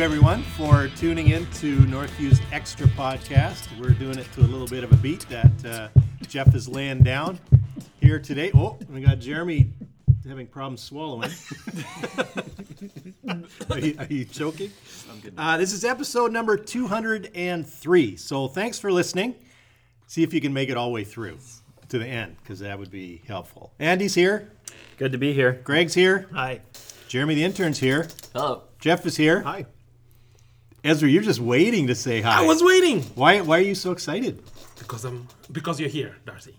you everyone for tuning in to Northview's Extra Podcast. We're doing it to a little bit of a beat that uh, Jeff is laying down here today. Oh, we got Jeremy having problems swallowing. are, you, are you choking? Uh, this is episode number 203. So thanks for listening. See if you can make it all the way through to the end because that would be helpful. Andy's here. Good to be here. Greg's here. Hi. Jeremy the intern's here. Hello. Jeff is here. Hi. Ezra, you're just waiting to say hi. I was waiting Why, why are you so excited? because I'm because you're here, Darcy.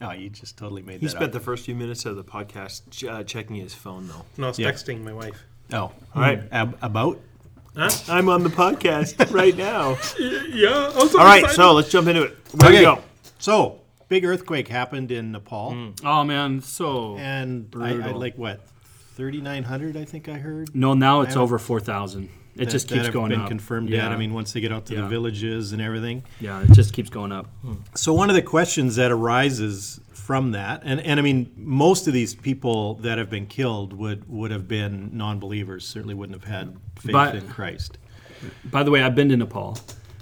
Oh, you just totally made He that spent up. the first few minutes of the podcast ch- uh, checking his phone, though. No, I was Yeah. texting my wife. Oh, all right. Ab- about? Huh? I'm on the podcast right now. Yeah. I'm so All right, excited. so let's jump into it. Where Okay. we go? So, big earthquake happened in Nepal. Oh man, so And I, I Brutal. like what? 3,900, I think I heard. no. Now it's over four thousand. It that- just that keeps have going been up. confirmed yeah. yet. I mean, once they get out to the Yeah. villages and everything. yeah, it just keeps going up. Hmm. So one of the questions that arises from that, and, and I mean, most of these people that have been killed would, would have been non-believers, certainly wouldn't have had faith But- in Christ. By the way, I've been to Nepal,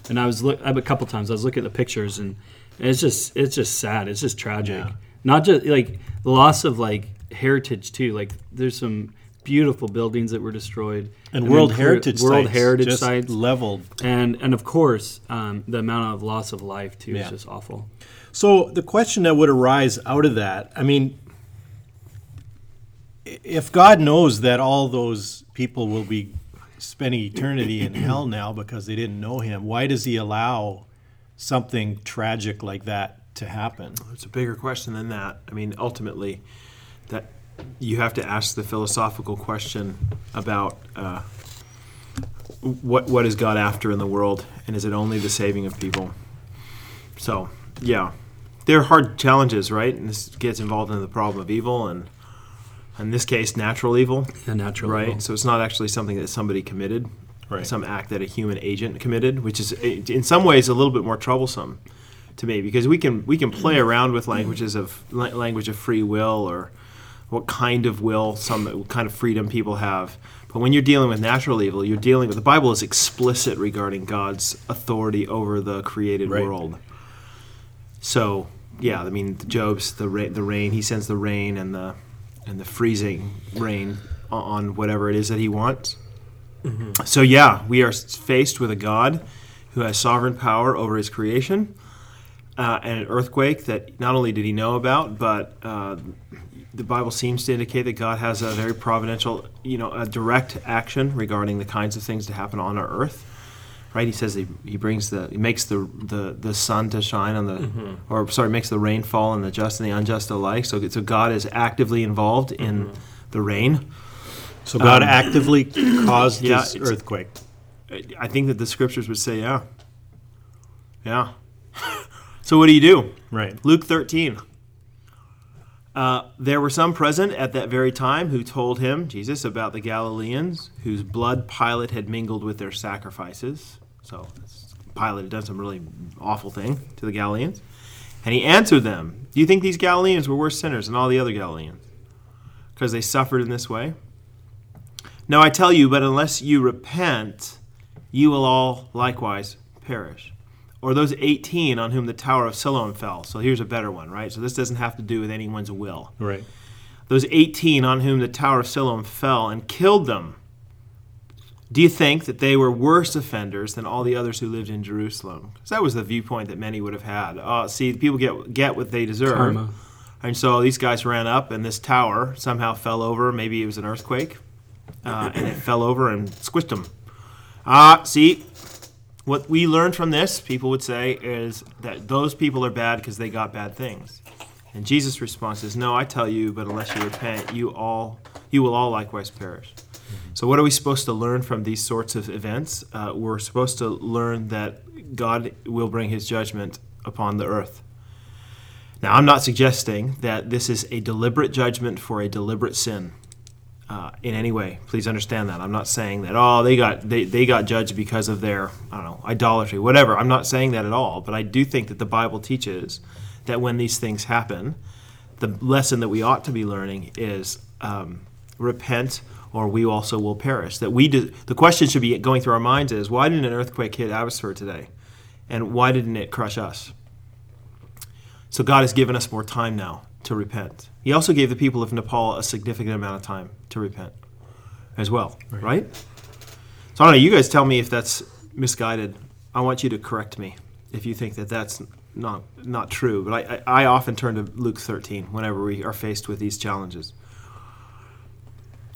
and I was look I've a couple times. I was looking at the pictures, and it's just it's just sad. It's just tragic. Yeah. Not just like the loss of like heritage too. Like there's some beautiful buildings that were destroyed, And then World cur- Heritage World sites Heritage just sites, leveled. and and of course um, the amount of loss of life too Yeah. is just awful. So the question that would arise out of that, I mean, if God knows that all those people will be spending eternity in hell now because they didn't know Him, why does He allow something tragic like that to happen? It's a bigger question than that. I mean, ultimately, that you have to ask the philosophical question about uh, what what is God after in the world, and is it only the saving of people? So, yeah, they're hard challenges, right? And this gets involved in the problem of evil, and in this case, natural evil. The natural right? evil. So it's not actually something that somebody committed, Right. some act that a human agent committed, which is eh, in some ways a little bit more troublesome to me because we can we can play around with languages of language of free will or what kind of will some what kind of freedom people have. But when you're dealing with natural evil, you're dealing with the Bible is explicit regarding God's authority over the created Right. world. So yeah, I mean Job's the ra- the rain. He sends the rain and the and the freezing rain on whatever it is that he wants. So yeah, we are faced with a God who has sovereign power over His creation, uh, and an earthquake that not only did He know about, but uh, the Bible seems to indicate that God has a very providential, you know, a direct action regarding the kinds of things to happen on our earth. Right? He says he, he brings the he makes the, the the sun to shine on the mm-hmm. or sorry makes the rain fall on the just and the unjust alike. So so God is actively involved in mm-hmm. the rain. So God um, actively caused yeah, this earthquake. I think that the scriptures would say, yeah. Yeah. so what do you do? Right. Luke 13. Uh, there were some present at that very time who told him, Jesus, about the Galileans whose blood Pilate had mingled with their sacrifices. So Pilate had done some really awful thing to the Galileans. And he answered them, Do you think these Galileans were worse sinners than all the other Galileans? Because they suffered in this way? No, I tell you, but unless you repent, you will all likewise perish. Or those 18 on whom the Tower of Siloam fell. So here's a better one, right? So this doesn't have to do with anyone's will. Right. Those 18 on whom the Tower of Siloam fell and killed them. Do you think that they were worse offenders than all the others who lived in Jerusalem? Because that was the viewpoint that many would have had. Uh, see, people get get what they deserve. Karma. And so these guys ran up, and this tower somehow fell over. Maybe it was an earthquake, uh, and it fell over and squished them. Ah, see, what we learned from this, people would say, is that those people are bad because they got bad things. And Jesus' response is, "No, I tell you, but unless you repent, you all, you will all likewise perish." So, what are we supposed to learn from these sorts of events? Uh, we're supposed to learn that God will bring His judgment upon the earth. Now, I'm not suggesting that this is a deliberate judgment for a deliberate sin uh, in any way. Please understand that. I'm not saying that oh they got they, they got judged because of their I don't know idolatry, whatever. I'm not saying that at all. But I do think that the Bible teaches that when these things happen, the lesson that we ought to be learning is um, repent or we also will perish. That we do, the question should be going through our minds is why didn't an earthquake hit Abbotsford today, and why didn't it crush us? So God has given us more time now to repent. He also gave the people of Nepal a significant amount of time to repent as well, right? So I don't know. You guys tell me if that's misguided. I want you to correct me if you think that that's not not true. But I, I, often turn to Luke 13 whenever we are faced with these challenges.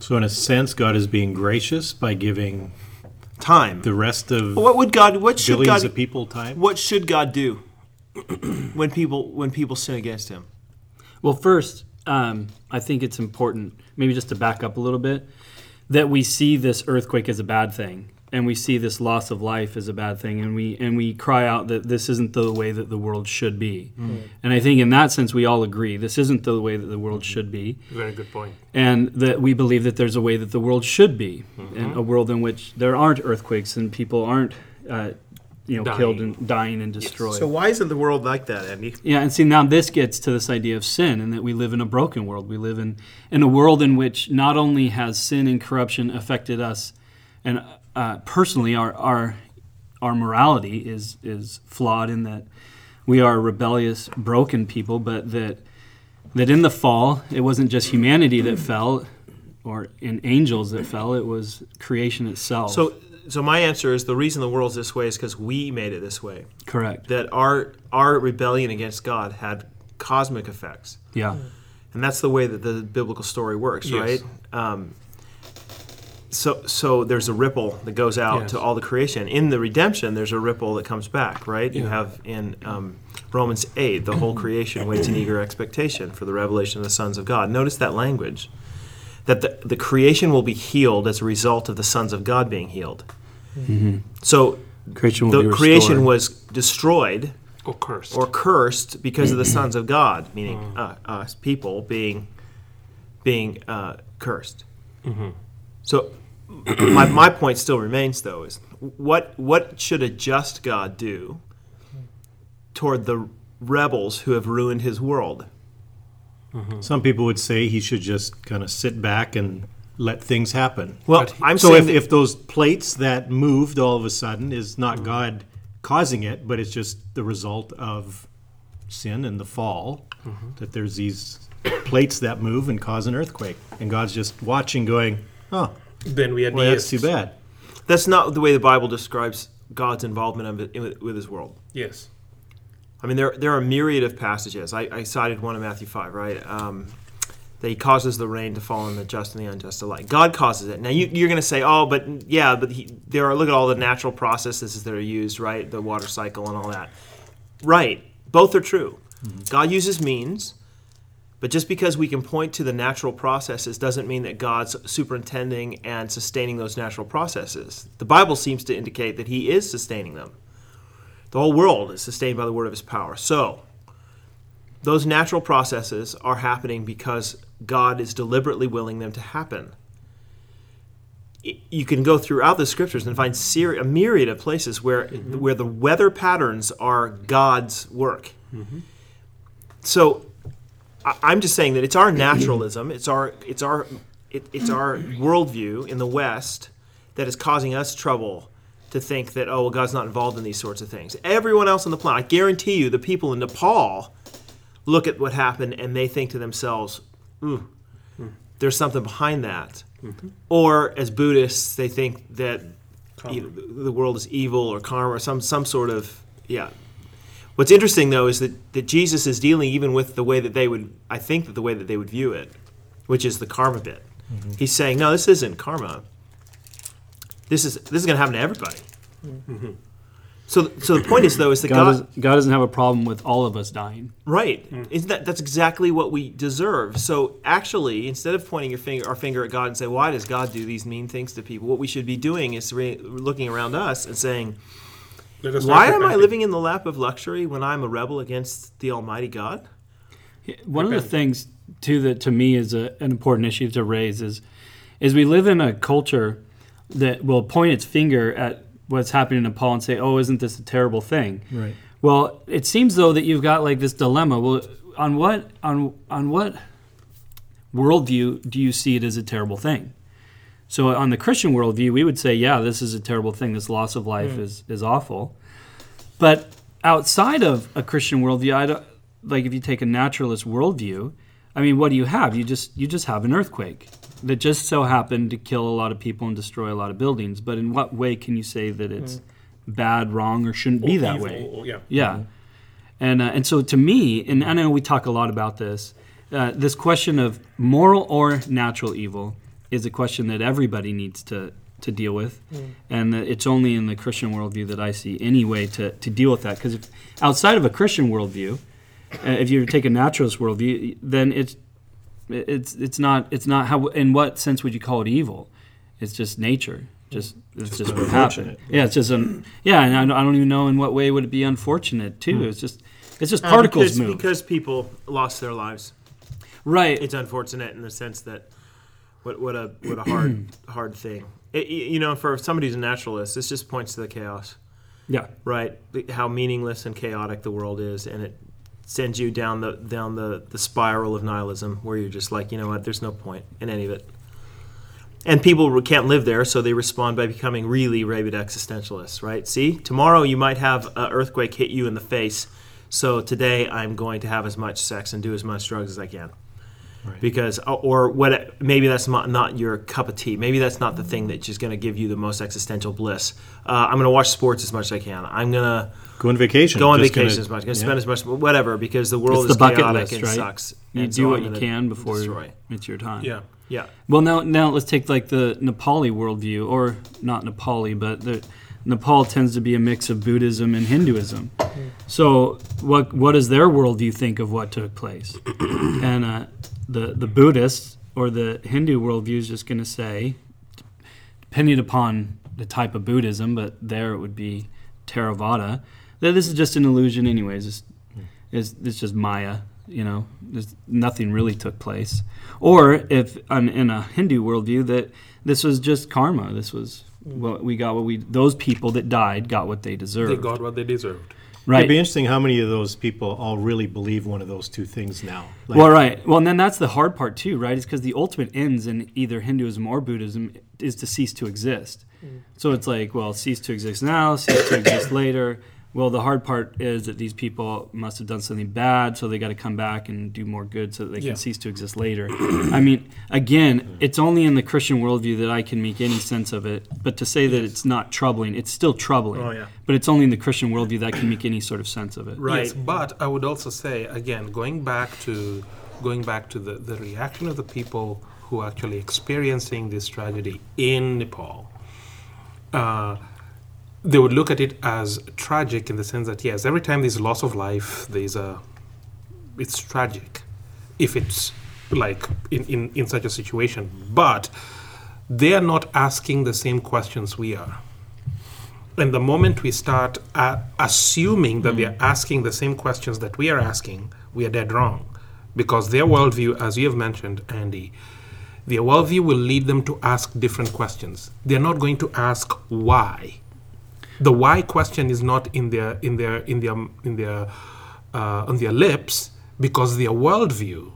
So, in a sense, God is being gracious by giving Time. the rest of What would God? What should God? of people time. What should God do when people when people sin against Him? Well, first, um, I think it's important, maybe just to back up a little bit, that we see this earthquake as a bad thing, and we see this loss of life as a bad thing, and we and we cry out that this isn't the way that the world should be. And I think in that sense, we all agree this isn't the way that the world should be, Very good point. and that we believe that there's a way that the world should be, and a world in which there aren't earthquakes and people aren't, uh, you know, Dying. killed and dying and destroyed. So why isn't the world like that, Andy? Yeah, and see now this gets to this idea of sin and that we live in a broken world. We live in in a world in which not only has sin and corruption affected us, and uh, personally our our our morality is is flawed in that we are rebellious, broken people, but that that in the fall it wasn't just humanity that fell, or in angels that fell. It was creation itself. So so my answer is the reason the world's this way is because we made it this way. correct. That our our rebellion against God had cosmic effects. Yeah. and that's the way that the biblical story works, Yes. right? Um, so, so there's a ripple that goes out Yes. to all the creation. In the redemption, there's a ripple that comes back, right? You have in um, Romans 8, the whole creation waits in eager expectation for the revelation of the sons of God. Notice that language that the, the creation will be healed as a result of the sons of God being healed. So, Creation the creation was destroyed Or cursed. or cursed because of the sons of God, meaning uh, us people being being uh, cursed. So my, my point still remains though is what what should a just God do toward the rebels who have ruined his world? Some people would say he should just kind of sit back and let things happen. Well, But he- I'm so if, that- if those plates that moved all of a sudden is not God causing it, but it's just the result of sin and the fall, that there's these plates that move and cause an earthquake, and God's just watching, going, "Oh, then we are well, that's too bad." that's not the way the Bible describes God's involvement of in- with his world. Yes. I mean, there, there are a myriad of passages. I, I cited one in Matthew 5, right? Um, that he causes the rain to fall on the just and the unjust alike. God causes it. Now, you, you're going to say, oh, but yeah, but he, there are, look at all the natural processes that are used, right? The water cycle and all that. Right. Both are true. Mm-hmm. God uses means, but just because we can point to the natural processes doesn't mean that God's superintending and sustaining those natural processes. The Bible seems to indicate that he is sustaining them. The whole world is sustained by the word of his power. So, those natural processes are happening because God is deliberately willing them to happen. You can go throughout the scriptures and find a myriad of places where, mm-hmm. where the weather patterns are God's work. Mm-hmm. So, I- I'm just saying that it's our naturalism, it's our, it's our, it, it's our worldview in the West that is causing us trouble to think that oh well God's not involved in these sorts of things. Everyone else on the planet, I guarantee you, the people in Nepal look at what happened and they think to themselves, "Ooh, there's something behind that." Or as Buddhists, they think that you know, the world is evil or karma or some some sort of yeah. What's interesting though is that, that Jesus is dealing even with the way that they would I think that the way that they would view it, which is the karma bit. Mm-hmm. He's saying, no, this isn't karma. This is this is going to happen to everybody. Mm-hmm. So, so the point is though is that God, God, does, God doesn't have a problem with all of us dying. right? Isn't that that's exactly what we deserve? So actually, instead of pointing your finger our finger at God and say, why does God do these mean things to people? What we should be doing is re- looking around us and saying, us why am I living in the lap of luxury when I'm a rebel against the Almighty God? One of the things too that to me is a, an important issue to raise is is we live in a culture that will point its finger at what's happening in Nepal and say, "Oh, isn't this a terrible thing?" Right. Well, it seems though that you've got like this dilemma. Well, on what on on what worldview do you see it as a terrible thing? So on the Christian worldview, we would say, yeah, this is a terrible thing. This loss of life mm. is is awful. But outside of a Christian worldview, I don't, like if you take a naturalist worldview, I mean, what do you have? You just you just have an earthquake that just so happened to kill a lot of people and destroy a lot of buildings. But in what way can you say that it's bad, wrong, or shouldn't be that Evil, way? or- yeah. Yeah, and uh, and so to me, and I know we talk a lot about this. Uh, this question of moral or natural evil is a question that everybody needs to to deal with, and that it's only in the Christian worldview that I see any way to to deal with that. Because outside of a Christian worldview, uh, if you take a naturalist worldview, then it's it's it's not it's not how in what sense would you call it evil? It's just nature. Just it's just, what happened. Yeah, it's just um yeah, and I don't, I don't even know in what way would it be unfortunate too. It's just it's just Uh, particles because, move. because people lost their lives. right. It's unfortunate in the sense that what what a what a hard hard thing. It, you know, for somebody who's a naturalist, this just points to the chaos, yeah. right? How meaningless and chaotic the world is, and it sends you down the down the, the spiral of nihilism, where you're just like, you know what? There's no point in any of it. And people can't live there, so they respond by becoming really rabid existentialists, right? See, tomorrow you might have an earthquake hit you in the face, so today I'm going to have as much sex and do as much drugs as I can because or what maybe that's not, not your cup of tea maybe that's not the thing that's just going to give you the most existential bliss uh, i'm going to watch sports as much as i can i'm going to Go on vacation. go on Just vacation gonna- as much i'm going to yeah. spend as much whatever because the world It's is the bucket chaotic list, and right? sucks You And do so what you can before destroy it's your time. Yeah. yeah Well, now now let's take like the Nepali worldview, or not Nepali, but the Nepal tends to be a mix of Buddhism and Hinduism. So, what what does their worldview think of what took place? and uh, the the Buddhists or the Hindu worldview is just going to say, depending upon the type of Buddhism, but there it would be Theravada. That this is just an illusion, anyways. It's, it's, it's just Maya. You know, There's, nothing really took place. Or if on, in a Hindu worldview, that this was just karma. This was what we got. What we those people that died got what they deserved. They got what they deserved. Right. It'd be interesting how many of those people all really believe one of those two things now. Like, well, right. Well, and then that's the hard part too, right? Is because the ultimate ends in either Hinduism or Buddhism is to cease to exist. Mm. So it's like, well, cease to exist now, cease to exist later. Well, the hard part is that these people must have done something bad, so they got to come back and do more good so that they Yeah. can cease to exist later. I mean, again, it's only in the Christian worldview that I can make any sense of it. But to say that it's not troubling, it's still troubling. Oh, yeah. But it's only in the Christian worldview that I can make any sort of sense of it. right Yes, but I would also say again, going back to going back to the, the reaction of the people who are actually experiencing this tragedy in Nepal. Uh, they would look at it as tragic in the sense that yes, every time there's loss of life, there's a it's tragic if it's like in, in, in such a situation. But they are not asking the same questions we are. And the moment we start uh, assuming that they're asking the same questions that we are asking, we are dead wrong. Because their worldview, as you have mentioned, Andy, their worldview will lead them to ask different questions. They're not going to ask why. The why question is not in their in their in their in their uh, on their lips because their worldview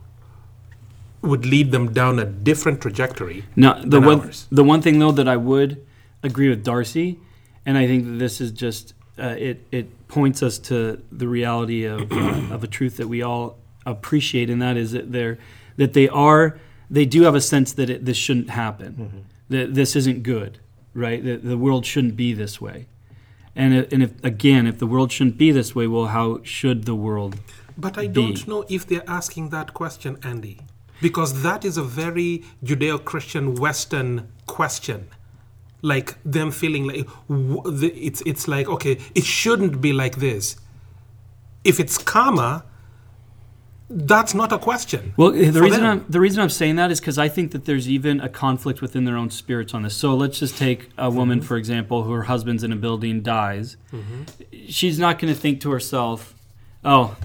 would lead them down a different trajectory. No, the than one ours. the one thing though that I would agree with Darcy, and I think that this is just uh, it it points us to the reality of uh, of a truth that we all appreciate, and that is that they're that they are they do have a sense that it, this shouldn't happen, that this isn't good, right? That the world shouldn't be this way, and if, and if again if the world shouldn't be this way, well, how should the world? But I be. don't know if they're asking that question, Andy, because that is a very Judeo Christian Western question. Like them feeling like it's, it's like, okay, it shouldn't be like this. If it's karma, that's not a question. Well, the reason them. I'm the reason I'm saying that is because I think that there's even a conflict within their own spirits on this. So let's just take a woman, Mm-hmm. for example, who her husband's in a building, dies. She's not going to think to herself, "Oh,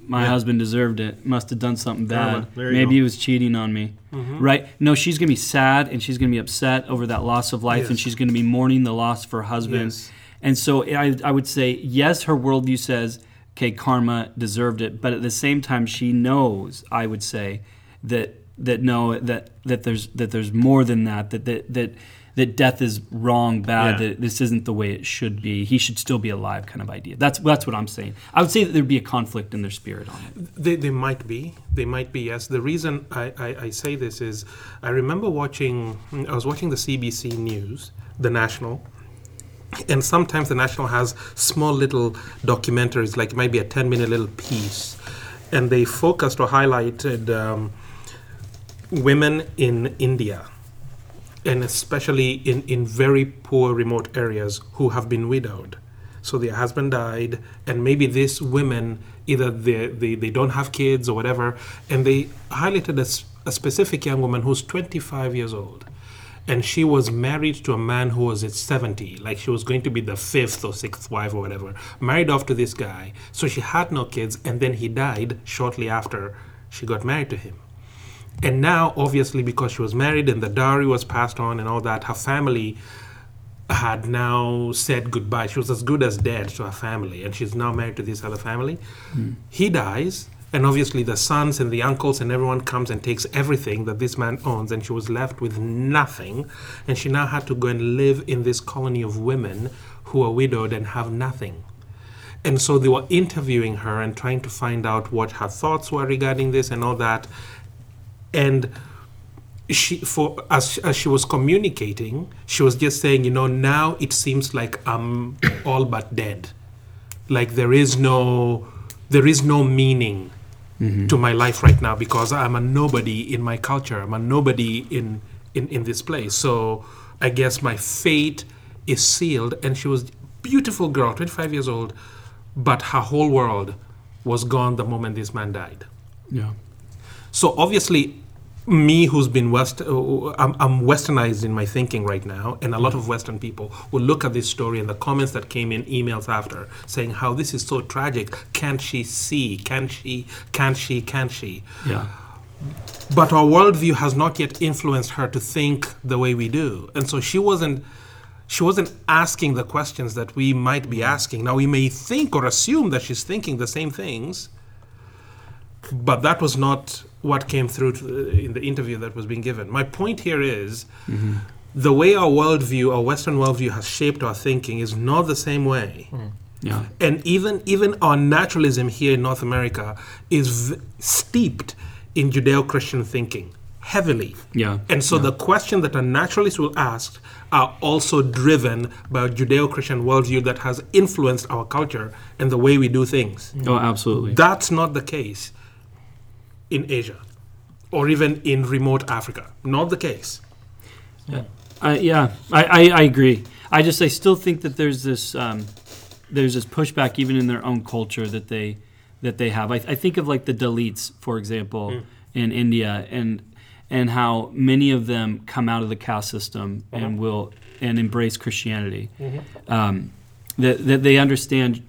my husband deserved it. Must have done something bad. You Maybe go. he was cheating on me." Right? No, she's going to be sad and she's going to be upset over that loss of life, and she's going to be mourning the loss of her husband. Yes. And so I, I would say, yes, her worldview says, okay, karma deserved it. But at the same time, she knows, I would say, that that know that that there's that there's more than that that that that, that death is wrong, bad, Yeah. that this isn't the way it should be. He should still be alive, kind of idea. That's that's what I'm saying. I would say that there'd be a conflict in their spirit on it. They, they might be. They might be, yes. The reason I, I, I say this is I remember watching, I was watching the CBC News, the National, and sometimes the National has small little documentaries, like maybe a 10 minute little piece, and they focused or highlighted um, women in India. And especially in, in very poor remote areas who have been widowed. So their husband died, and maybe these women either they, they, they don't have kids or whatever, and they highlighted a specific young woman who's 25 years old. And she was married to a man who was at 70, like she was going to be the fifth or sixth wife or whatever, married off to this guy. So she had no kids, and then he died shortly after she got married to him. And now, obviously, because she was married and the dowry was passed on and all that, her family had now said goodbye. She was as good as dead to her family, and she's now married to this other family. Hmm. He dies, and obviously the sons and the uncles and everyone comes and takes everything that this man owns, and she was left with nothing. And she now had to go and live in this colony of women who are widowed and have nothing. And so they were interviewing her and trying to find out what her thoughts were regarding this and all that. And she, for as, as she was communicating, she was just saying, you know, now it seems like I'm all but dead. Like there is no, there is no meaning Mm-hmm. to my life right now because I'm a nobody in my culture. I'm a nobody in in, in this place. So I guess my fate is sealed. And she was beautiful girl, 25 years old, but her whole world was gone the moment this man died. Yeah. So obviously, me who's been West, uh, I'm, I'm westernized in my thinking right now, and a lot of Western people will look at this story and the comments that came in emails after saying how this is so tragic. Can't she see? Can she? Can she? Can she? Yeah. But our worldview has not yet influenced her to think the way we do, and so she wasn't. She wasn't asking the questions that we might be asking. Now we may think or assume that she's thinking the same things, but that was not what came through to, in the interview that was being given. My point here is mm-hmm. the way our worldview, our Western worldview, has shaped our thinking is not the same way. Mm. Yeah. And even even our naturalism here in North America is v- steeped in Judeo-Christian thinking heavily. Yeah. And so the question that a naturalist will ask are also driven by a Judeo-Christian worldview that has influenced our culture and the way we do things. Oh, absolutely. That's not the case in Asia or even in remote Africa. Not the case. I, yeah, I, I, I agree. I just I still think that there's this um, there's this pushback even in their own culture that they that they have. I, I think of like the Dalits, for example, in India, and and how many of them come out of the caste system and will and embrace Christianity. Um, that that they understand.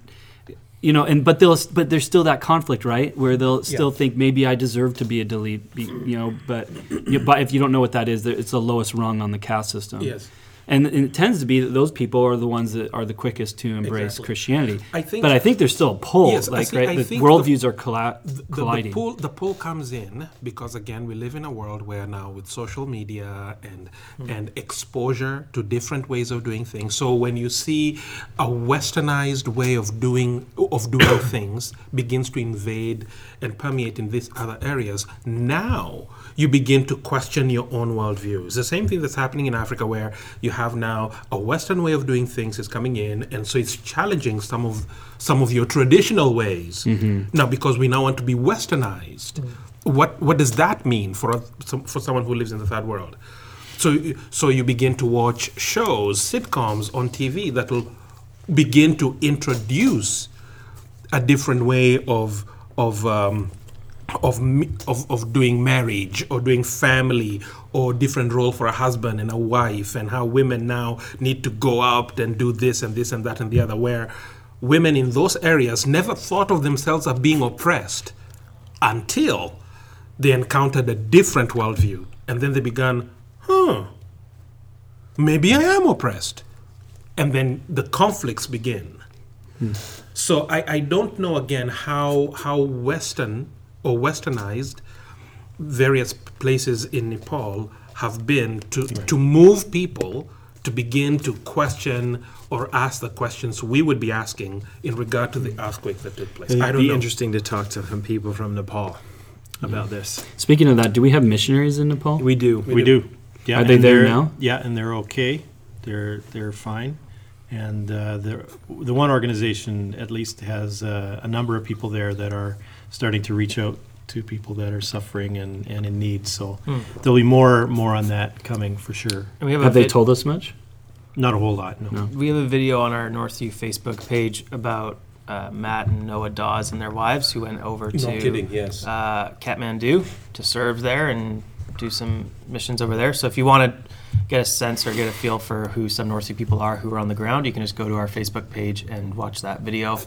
You know, and but they'll but there's still that conflict, right? Where they'll still think maybe I deserve to be a Dalit, be- you know. But you but if you don't know what that is, it's the lowest rung on the caste system. Yes. And, and it tends to be that those people are the ones that are the quickest to embrace Exactly. Christianity. I think- but I think there's still a pull, Yes, like see- right, I the worldviews are colli- the, the pull the pull comes in because again we live in a world where now with social media and hmm. and exposure to different ways of doing things so when you see a westernized way of doing of doing things begins to invade and permeate in these other areas now you begin to question your own worldview. It's the same thing that's happening in Africa, where you have now a Western way of doing things is coming in, and so it's challenging some of some of your traditional ways. Now, because we now want to be Westernized, what what does that mean for a, some, for someone who lives in the third world? So, so you begin to watch shows, sitcoms on TV that will begin to introduce a different way of of um, of, of of doing marriage or doing family or different role for a husband and a wife and how women now need to go out and do this and this and that and the other where women in those areas never thought of themselves as being oppressed until they encountered a different worldview. And then they began huh maybe i am oppressed. And then the conflicts begin. Hmm. So I, I don't know again how how Western or Westernized various places in Nepal have been to, to move people to begin to question or ask the questions we would be asking in regard to the earthquake that took place. It'd I don't be know. interesting to talk to some people from Nepal about this. Speaking of that, do we have missionaries in Nepal? We do. We do. Yeah, Are they and there they're- now? Yeah, and they're okay. They're they're fine. And uh, the the one organization at least has uh, a number of people there that are starting to reach out to people that are suffering and, and in need. So there'll be more more on that coming for sure. And we have, Have they vid- told us much? Not a whole lot, no. No. we have a video on our Northview Facebook page about uh, Matt and Noah Dawes and their wives who went over No to kidding, yes. uh, Kathmandu to serve there and do some missions over there. So if you want to get a sense or get a feel for who some Northview people are who are on the ground, you can just go to our Facebook page and watch that video,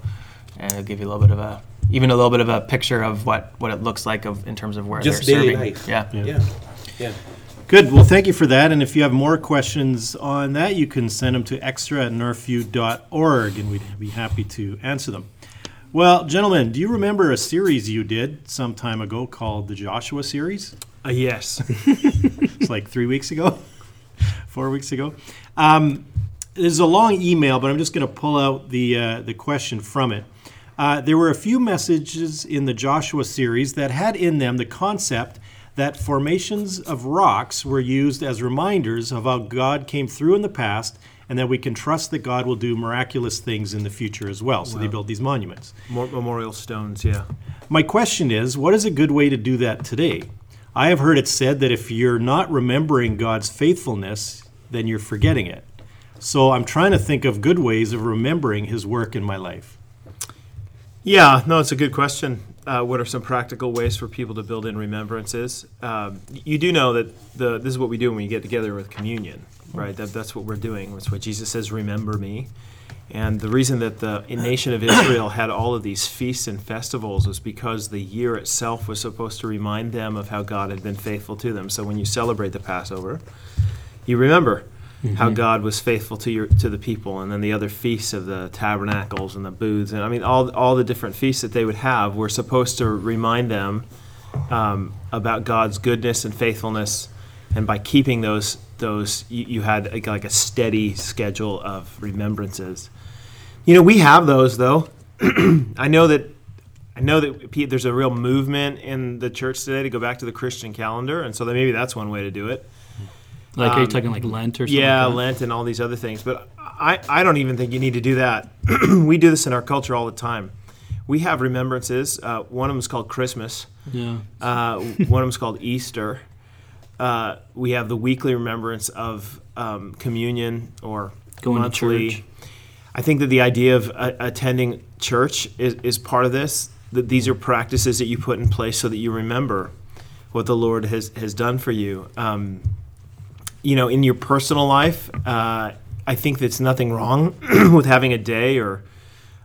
and it'll give you a little bit of a even a little bit of a picture of what what it looks like of in terms of where Just they're daily serving. life. Yeah. Yeah, yeah. Good. Well, thank you for that. And if you have more questions on that, you can send them to extra at northview.org, and we'd be happy to answer them. Well, gentlemen, do you remember a series you did some time ago called the Joshua series? Uh, yes. It's like three weeks ago, four weeks ago. Um, there's a long email, but I'm just going to pull out the uh, the question from it. Uh, there were a few messages in the Joshua series that had in them the concept that formations of rocks were used as reminders of how God came through in the past, and that we can trust that God will do miraculous things in the future as well. So they built these monuments. More memorial stones, yeah. My question is, what is a good way to do that today? I have heard it said that if you're not remembering God's faithfulness, then you're forgetting it. So I'm trying to think of good ways of remembering His work in my life. Yeah, no, it's a good question. Uh, what are some practical ways for people to build in remembrances? Um, you do know that the this is what we do when we get together with communion, right? That, that's what we're doing. That's what Jesus says, "Remember me." And the reason that the nation of Israel had all of these feasts and festivals was because the year itself was supposed to remind them of how God had been faithful to them. So when you celebrate the Passover, you remember how God was faithful to your to the people, and then the other feasts of the tabernacles and the booths, and I mean all all the different feasts that they would have were supposed to remind them um, about God's goodness and faithfulness, and by keeping those those you, you had like, like a steady schedule of remembrances. You know, we have those though. I know that I know that Pete, there's a real movement in the church today to go back to the Christian calendar, and so that maybe that's one way to do it. Like, are you Um, talking like Lent or something? Yeah, like? Lent and all these other things. But I, I don't even think you need to do that. we do this in our culture all the time. We have remembrances. Uh, one of them is called Christmas. Yeah. Uh, one of them is called Easter. Uh, we have the weekly remembrance of um, communion or Going to monthly. church. I think that the idea of uh, attending church is, is part of this. That these are practices that you put in place so that you remember what the Lord has, has done for you. Um, you know, in your personal life, uh, I think that's nothing wrong with having a day or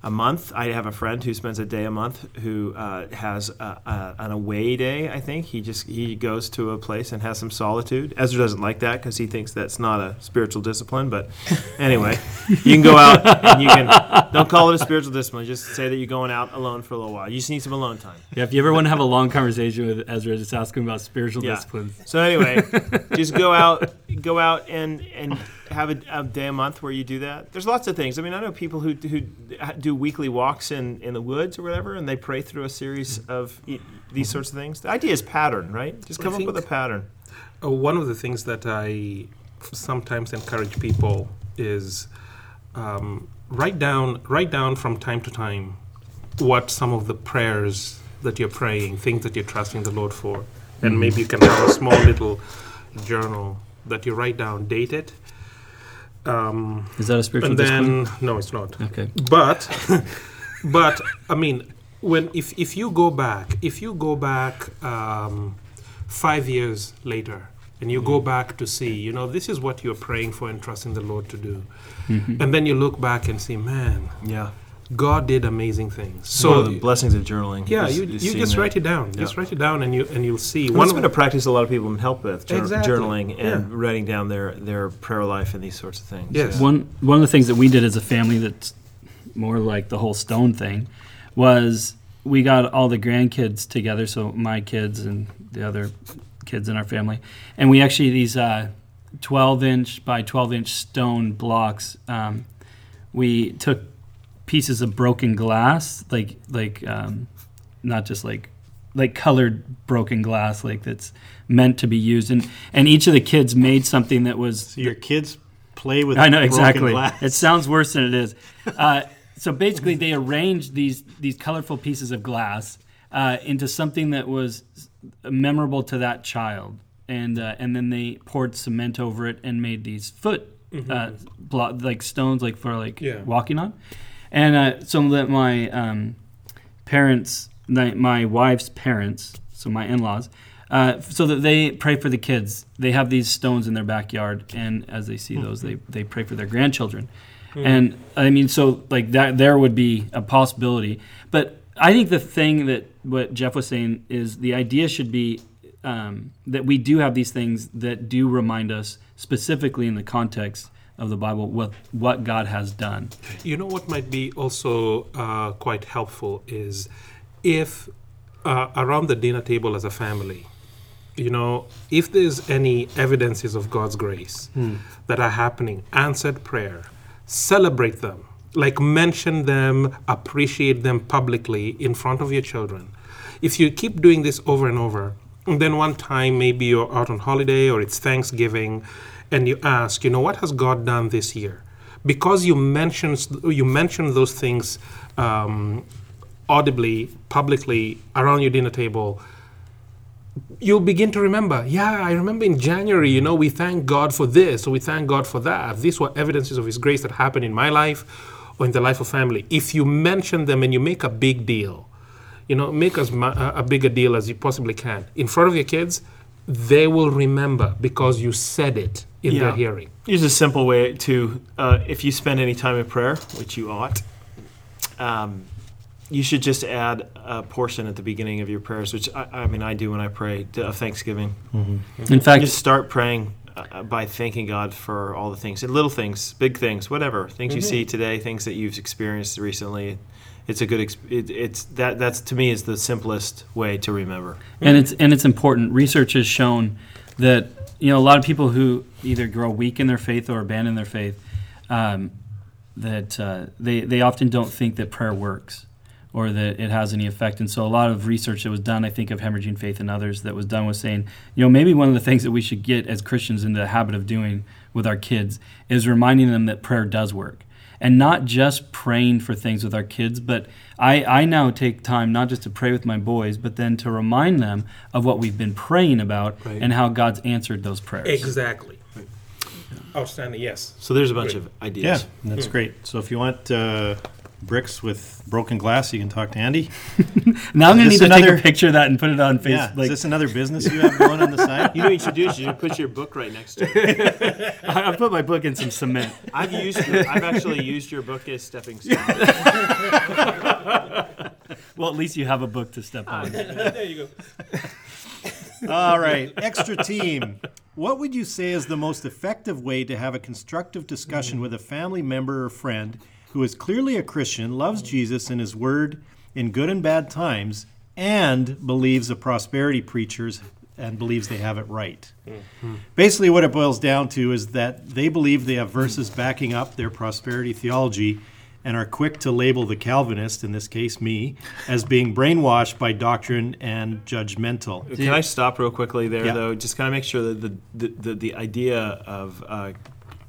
a month. I have a friend who spends a day a month who uh, has a, a, an away day. I think he just he goes to a place and has some solitude. Ezra doesn't like that because he thinks that's not a spiritual discipline. But anyway, you can go out and you can don't call it a spiritual discipline. Just say that you're going out alone for a little while. You just need some alone time. Yeah, if you ever want to have a long conversation with Ezra, just ask him about spiritual Yeah. disciplines. So anyway, just go out, go out and and have a, a day a month where you do that. There's lots of things. I mean, I know people who who do weekly walks in in the woods or whatever, and they pray through a series of e- these sorts of things. The idea is pattern, right? Just come I up with a pattern. Uh, one of the things that I sometimes encourage people is um, write down write down from time to time what some of the prayers that you're praying, things that you're trusting the Lord for, and maybe you can have a small little journal that you write down, date it. Um, Is that a spiritual and discipline? then no, it's not Okay. but but i mean when if, if you go back if you go back um, five years later and you go back to see you know this is what you're praying for and trusting the lord to do and then you look back and see man Yeah. God did amazing things So one of the blessings of journaling. yeah is- you, is you seeing just that. write it down just write it down and you and you'll see Well, one it's of been a practice a lot of people can help with jour- Exactly. journaling and Yeah. writing down their, their prayer life and these sorts of things. Yes. Yeah. One one of the things that we did as a family that's more like the whole stone thing was we got all the grandkids together, so my kids and the other kids in our family, and we actually these uh, 12 inch by 12 inch stone blocks. Um, we took pieces of broken glass, like like um, not just like like colored broken glass, like that's meant to be used, and and each of the kids made something that was So your kids play with I know broken exactly. glass. It sounds worse than it is. Uh, so basically, they arranged these these colorful pieces of glass uh, into something that was memorable to that child, and uh, and then they poured cement over it and made these foot uh, blo- like stones, like for like Yeah. walking on. And uh, so that my um, parents, my, my wife's parents, so my in-laws, uh, so that they pray for the kids. They have these stones in their backyard, and as they see those, they, they pray for their grandchildren. And I mean, so like that, there would be a possibility. But I think the thing that what Jeff was saying is the idea should be um, that we do have these things that do remind us specifically in the context of the Bible what what God has done. You know what might be also uh, quite helpful is if uh, around the dinner table as a family, you know, if there's any evidences of God's grace that are happening, answered prayer, celebrate them. Like mention them, appreciate them publicly in front of your children. If you keep doing this over and over, and then one time maybe you're out on holiday or it's Thanksgiving, and you ask, you know, what has God done this year? Because you mentioned you mentioned those things um, audibly, publicly around your dinner table, you'll begin to remember. Yeah, I remember in January, you know, we thank God for this, or we thank God for that. These were evidences of His grace that happened in my life or in the life of family. If you mention them and you make a big deal, you know, make as mu- a a bigger deal as you possibly can in front of your kids, they will remember because you said it in Yeah. their hearing. Here's a simple way to, uh, if you spend any time in prayer, which you ought, um, you should just add a portion at the beginning of your prayers, which I, I mean, I do when I pray of Thanksgiving. In fact, Just start praying uh, by thanking God for all the things, little things, big things, whatever things you see today, things that you've experienced recently. It's a good. Exp- it, it's that. That's to me is the simplest way to remember. and it's and it's important. Research has shown that you know a lot of people who either grow weak in their faith or abandon their faith, um, that uh, they they often don't think that prayer works or that it has any effect. And so a lot of research that was done, I think of Hemorrhaging Faith and others that was done was saying, you know, maybe one of the things that we should get as Christians into the habit of doing with our kids is reminding them that prayer does work. And not just praying for things with our kids, but I, I now take time not just to pray with my boys, but then to remind them of what we've been praying about Right. and how God's answered those prayers. Exactly. Outstanding. Yes. So there's a bunch Good. of ideas. Yeah, ideas. that's great. So if you want uh, bricks with broken glass, you can talk to Andy. Now I'm going to need this to take another- a picture of that and put it on Facebook. Yeah, like, is this another business you have going on the side? You know what you should do is you should put your book right next to it. I I put my book in some cement. I've used. Your, I've actually used your book as stepping stone. Well, at least you have a book to step on. there you go. All right, extra team. What would you say is the most effective way to have a constructive discussion with a family member or friend who is clearly a Christian, loves Jesus and His Word in good and bad times, and believes the prosperity preachers and believes they have it right? Basically, what it boils down to is that they believe they have verses backing up their prosperity theology and are quick to label the Calvinist, in this case me, as being brainwashed by doctrine and judgmental. Can I stop real quickly there, Yeah. though? Just kind of make sure that the the, the, the idea of uh,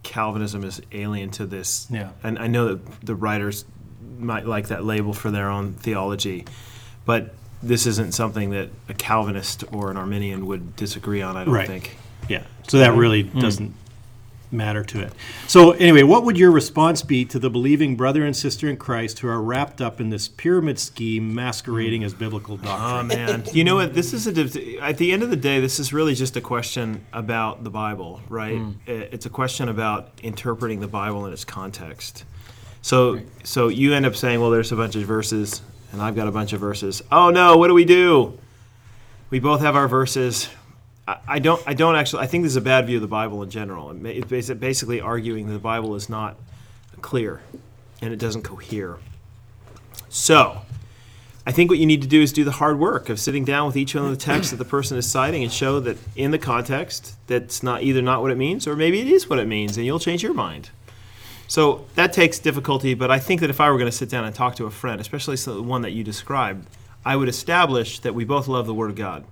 Calvinism is alien to this. Yeah. And I know that the writers might like that label for their own theology, but this isn't something that a Calvinist or an Arminian would disagree on. I don't Right. think. Yeah. So that really mm. doesn't matter to it. So anyway, what would your response be to the believing brother and sister in Christ who are wrapped up in this pyramid scheme masquerading as biblical Oh doctrine? man, you know what? This is a at the end of the day, this is really just a question about the Bible, right? Hmm. I- It's a question about interpreting the Bible in its context. So, so you end up saying, "Well, there's a bunch of verses, and I've got a bunch of verses." Oh no, what do we do? We both have our verses. I, don't. I don't actually. I think this is a bad view of the Bible in general. It's basically arguing that the Bible is not clear, and it doesn't cohere. So, I think what you need to do is do the hard work of sitting down with each one of the texts that the person is citing and show that in the context that's not either not what it means or maybe it is what it means and you'll change your mind. So that takes difficulty, but I think that if I were going to sit down and talk to a friend, especially the one that you described, I would establish that we both love the Word of God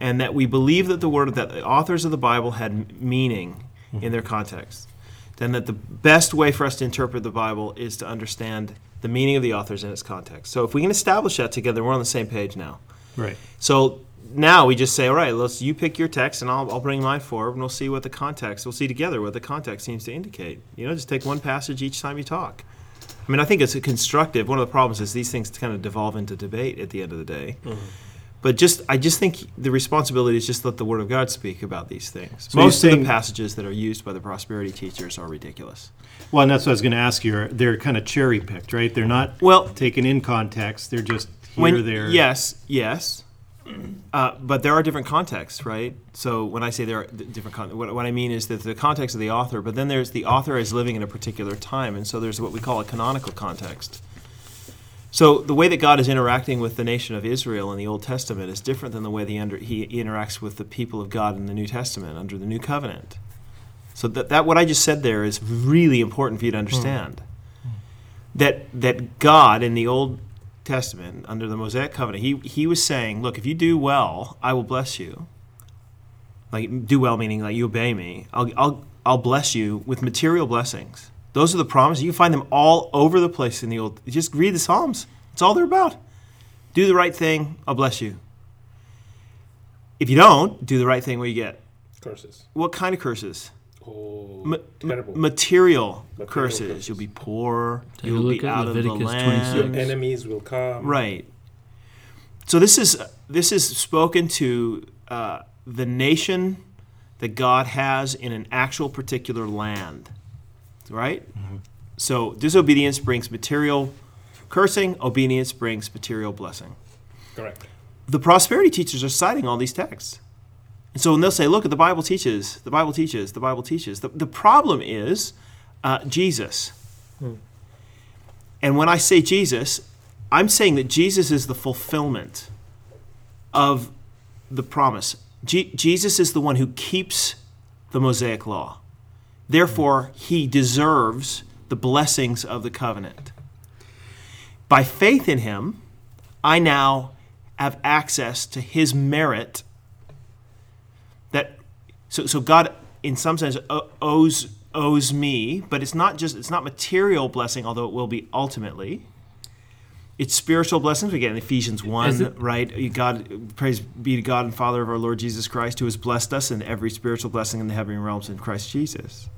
and that we believe that the Word that the authors of the Bible had meaning in their context. Then that the best way for us to interpret the Bible is to understand the meaning of the authors in its context. So if we can establish that together, we're on the same page now. Right. So now we just say, all right, let's you pick your text, and I'll, I'll bring mine forward, and we'll see what the context. We'll see together what the context seems to indicate. You know, just take one passage each time you talk. I mean, I think it's a constructive. One of the problems is these things kind of devolve into debate at the end of the day. Mm-hmm. But just, I just think the responsibility is just let the Word of God speak about these things. So Most of the passages that are used by the prosperity teachers are ridiculous. Well, and that's what I was going to ask you. They're kind of cherry picked, right? They're not Well, taken in context. They're just here, when, there. Yes, yes. Uh, but there are different contexts, right? So when I say there are different con- what, what I mean is that the context of the author, but then there's the author is living in a particular time, and so there's what we call a canonical context. So the way that God is interacting with the nation of Israel in the Old Testament is different than the way the under, he interacts with the people of God in the New Testament under the New Covenant. So that, that what I just said there is really important for you to understand. Hmm. That that God in the Old Testament under the Mosaic covenant, he he was saying, look, if you do well, I will bless you. Like do well meaning like you obey me. I'll I'll I'll bless you with material blessings. Those are the promises. You can find them all over the place in the old. Just read the Psalms. That's all they're about. Do the right thing, I'll bless you. If you don't do the right thing, what do you get? Curses. What kind of curses? Oh, Ma- terrible. material, Material curses. curses. You'll be poor. Take You'll look be at out of the land. 26. Your enemies will come. Right. So this is this is spoken to uh, the nation that God has in an actual particular land, right? So disobedience brings material cursing. Obedience brings material blessing. Correct. The prosperity teachers are citing all these texts. And so when they'll say, look, the Bible teaches, the Bible teaches, the Bible teaches. The, the problem is uh, Jesus. And when I say Jesus, I'm saying that Jesus is the fulfillment of the promise. Je- Jesus is the one who keeps the Mosaic law. Therefore, he deserves the blessings of the covenant. By faith in him, I now have access to his merit that so, so God in some sense owes owes me, but it's not just it's not material blessing, although it will be ultimately. It's spiritual blessings. We get in Ephesians one, it- right? God, praise be to God and Father of our Lord Jesus Christ, who has blessed us in every spiritual blessing in the heavenly realms in Christ Jesus.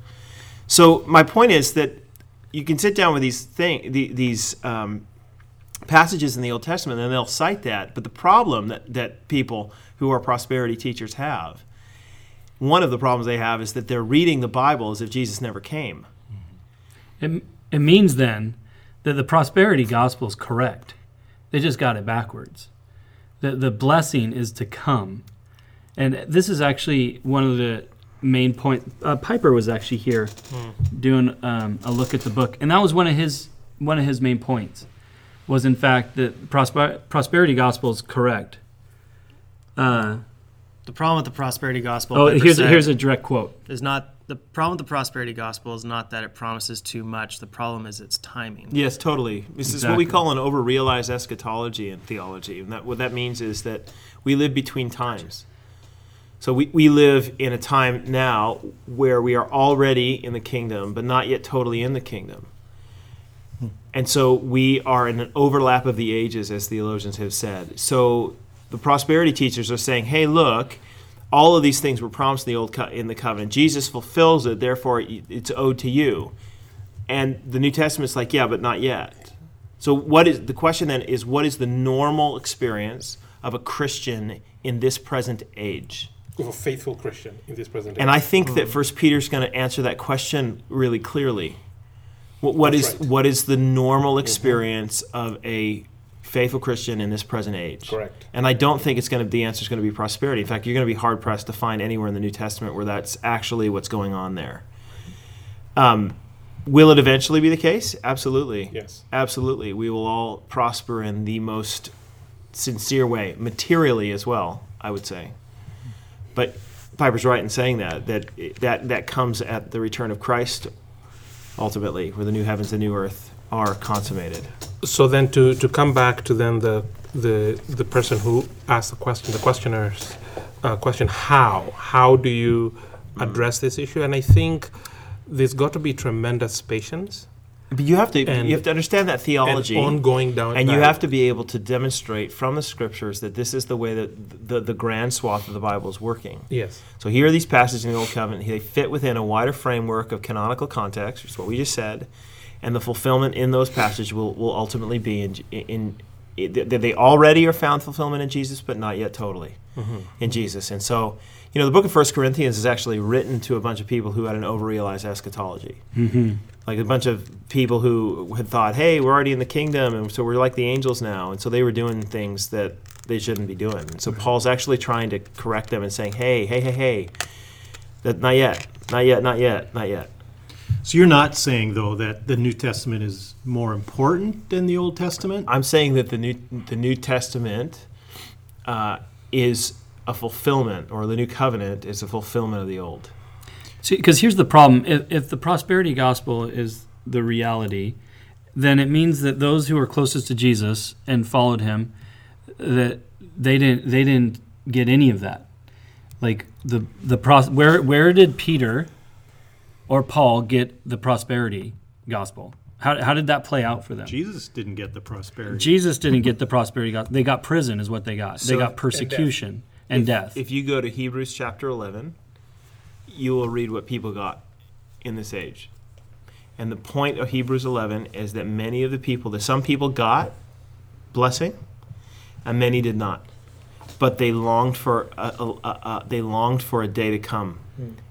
So my point is that you can sit down with these thing, the, these um, passages in the Old Testament, and they'll cite that. But the problem that, that people who are prosperity teachers have, one of the problems they have is that they're reading the Bible as if Jesus never came. It, it means then that the prosperity gospel is correct. They just got it backwards. The, the blessing is to come. And this is actually one of the main point. Uh, Piper was actually here doing um, a look at the book, and that was one of his one of his main points. Was in fact that prosper, prosperity gospel is correct. Uh, The problem with the prosperity gospel oh, here's a, here's a direct quote. is not the problem with the prosperity gospel is not that it promises too much. The problem is its timing. Yes, totally. This is what we call an over-realized eschatology in theology. And that, what that means is that we live between times. So we, we live in a time now where we are already in the kingdom, but not yet totally in the kingdom. And so we are in an overlap of the ages, as theologians have said. So the prosperity teachers are saying, hey, look, all of these things were promised in the old co- in the covenant. Jesus fulfills it, therefore it's owed to you. And the New Testament's like, yeah, but not yet. So what is the question then is what is the normal experience of a Christian in this present age? Of a faithful Christian in this present age. And. I think that First Peter's going to answer that question really clearly. What, what That's is right. Mm-hmm. what is the normal experience of a faithful Christian in this present age? Correct. And I don't think it's going to the answer is going to be prosperity. In fact, you're going to be hard pressed to find anywhere in the New Testament where that's actually what's going on there. Um, will it eventually be the case? Absolutely. Yes. Absolutely. We will all prosper in the most sincere way, materially as well. I would say, but Piper's right in saying that that that that comes at the return of Christ, ultimately, where the new heavens and new earth are consummated. So then, to, to come back to then the the the person who asked the question, the questioner's uh, question, how how do you address this issue? And I think there's got to be tremendous patience But you have to And- you have to understand that and theology. ongoing down. and you have to be able to demonstrate from the scriptures that this is the way that the, the grand swath of the Bible is working. yes, So here are these passages in the Old Covenant. They fit within a wider framework of canonical context, which is what we just said, and the fulfillment in those passages will, will ultimately be in, in, in they already are found fulfillment in Jesus, but not yet totally mm-hmm. in Jesus. And so, you know, the book of First Corinthians is actually written to a bunch of people who had an overrealized eschatology. Mm-hmm. Like a bunch of people who had thought, hey, we're already in the kingdom, and so we're like the angels now. And so they were doing things that they shouldn't be doing. And so Paul's actually trying to correct them and saying, hey, hey, hey, hey, that not yet, not yet, not yet, not yet. So you're not saying though that the New Testament is more important than the Old Testament? I'm saying that the new the New Testament uh, is a fulfillment, or the New Covenant is a fulfillment of the Old. See, because here's the problem: if, if the prosperity gospel is the reality, then it means that those who are closest to Jesus and followed him, that they didn't they didn't get any of that. Like the the pros, where where did Peter or Paul get the prosperity gospel? How, how did that play out for them? Jesus didn't get the prosperity. Jesus didn't get the prosperity gospel. They got prison, is what they got. They got persecution and if, death. If you go to Hebrews chapter 11, you will read what people got in this age. And the point of Hebrews 11 is that many of the people, that some people got blessing, and many did not. But they longed for a, a, a, a- they longed for a day to come,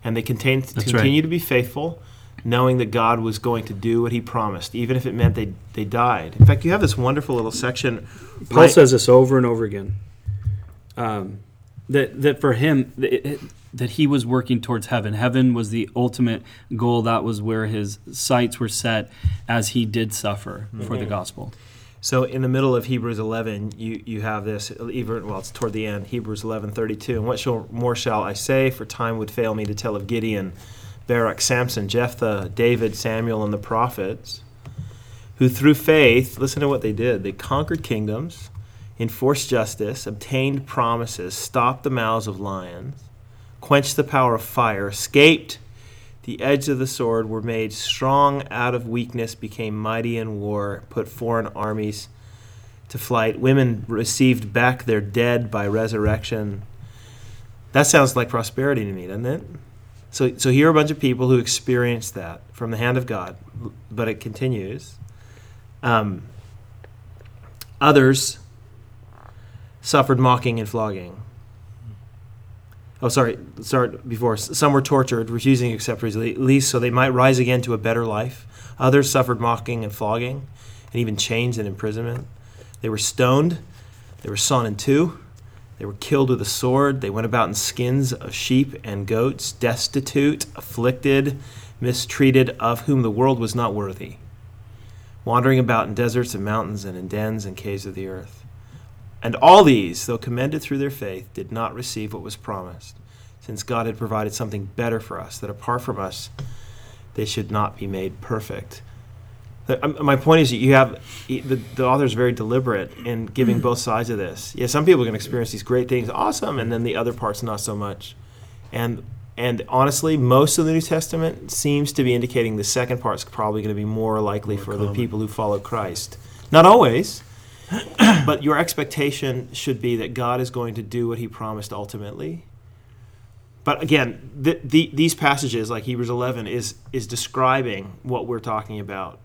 and they contain, right. continue to be faithful, knowing that God was going to do what He promised, even if it meant they they died. In fact, you have this wonderful little section. Paul right- says this over and over again. Um, that that for him that, it- that he was working towards heaven. Heaven was the ultimate goal. That was where his sights were set as he did suffer for the gospel. So in the middle of Hebrews 11, you, you have this, even well, it's toward the end, Hebrews 11:32. And what shall, more shall I say? For time would fail me to tell of Gideon, Barak, Samson, Jephthah, David, Samuel, and the prophets, who through faith, listen to what they did. They conquered kingdoms, enforced justice, obtained promises, stopped the mouths of lions, quenched the power of fire, escaped the edge of the sword, were made strong out of weakness, became mighty in war, put foreign armies to flight. Women received back their dead by resurrection. That sounds like prosperity to me, doesn't it? So, so here are a bunch of people who experienced that from the hand of God, but it continues. Um, others suffered mocking and flogging. Oh, sorry. Sorry. Before some were tortured, refusing to accept release, so they might rise again to a better life. Others suffered mocking and flogging, and even chains and imprisonment. They were stoned. They were sawn in two. They were killed with a sword. They went about in skins of sheep and goats, destitute, afflicted, mistreated, of whom the world was not worthy, wandering about in deserts and mountains and in dens and caves of the earth. And all these, though commended through their faith, did not receive what was promised, since God had provided something better for us, that apart from us, they should not be made perfect. The- um, My point is, that you have the, the author is very deliberate in giving both sides of this. Yeah, some people can experience these great things, awesome, and then the other parts not so much. And and honestly, most of the New Testament seems to be indicating the second part's probably going to be more likely for the people who follow Christ. Not always, but your expectation should be that God is going to do what He promised ultimately. But again, the, the, these passages, like Hebrews 11, is is describing what we're talking about,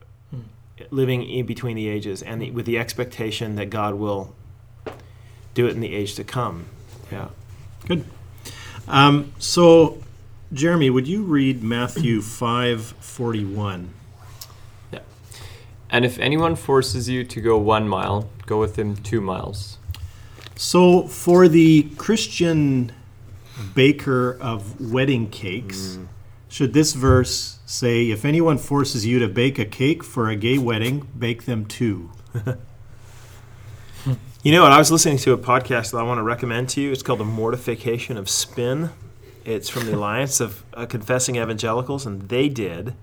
living in between the ages, and the, with the expectation that God will do it in the age to come. Yeah. Good. Um, so, Jeremy, would you read Matthew five forty one? And if anyone forces you to go one mile, go with him two miles. So, for the Christian baker of wedding cakes, should this verse say, "If anyone forces you to bake a cake for a gay wedding, bake them two"? You know what? I was listening to a podcast that I want to recommend to you. It's called The Mortification of Spin. It's from the Alliance of uh, Confessing Evangelicals, and they did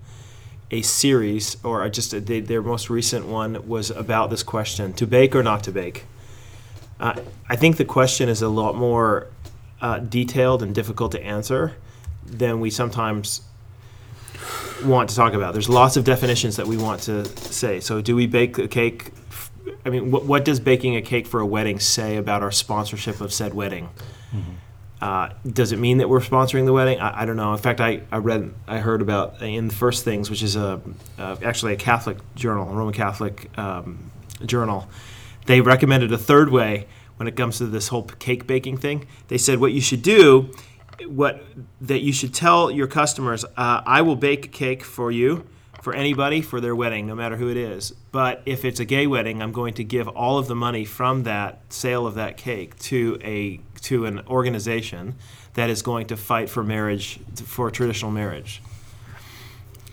a series, or just a, they, their most recent one was about this question: to bake or not to bake. Uh, I think the question is a lot more uh, detailed and difficult to answer than we sometimes want to talk about. There's lots of definitions that we want to say. So, do we bake a cake? I mean, what, what does baking a cake for a wedding say about our sponsorship of said wedding? Uh, does it mean that we're sponsoring the wedding? I, I don't know. In fact, I, I read, I heard about in the First Things, which is a actually a Catholic journal, a Roman Catholic um, journal. They recommended a third way when it comes to this whole cake baking thing. They said what you should do, what that you should tell your customers, uh, I will bake a cake for you, for anybody, for their wedding, no matter who it is. But if it's a gay wedding, I'm going to give all of the money from that sale of that cake to a to an organization that is going to fight for marriage, for traditional marriage,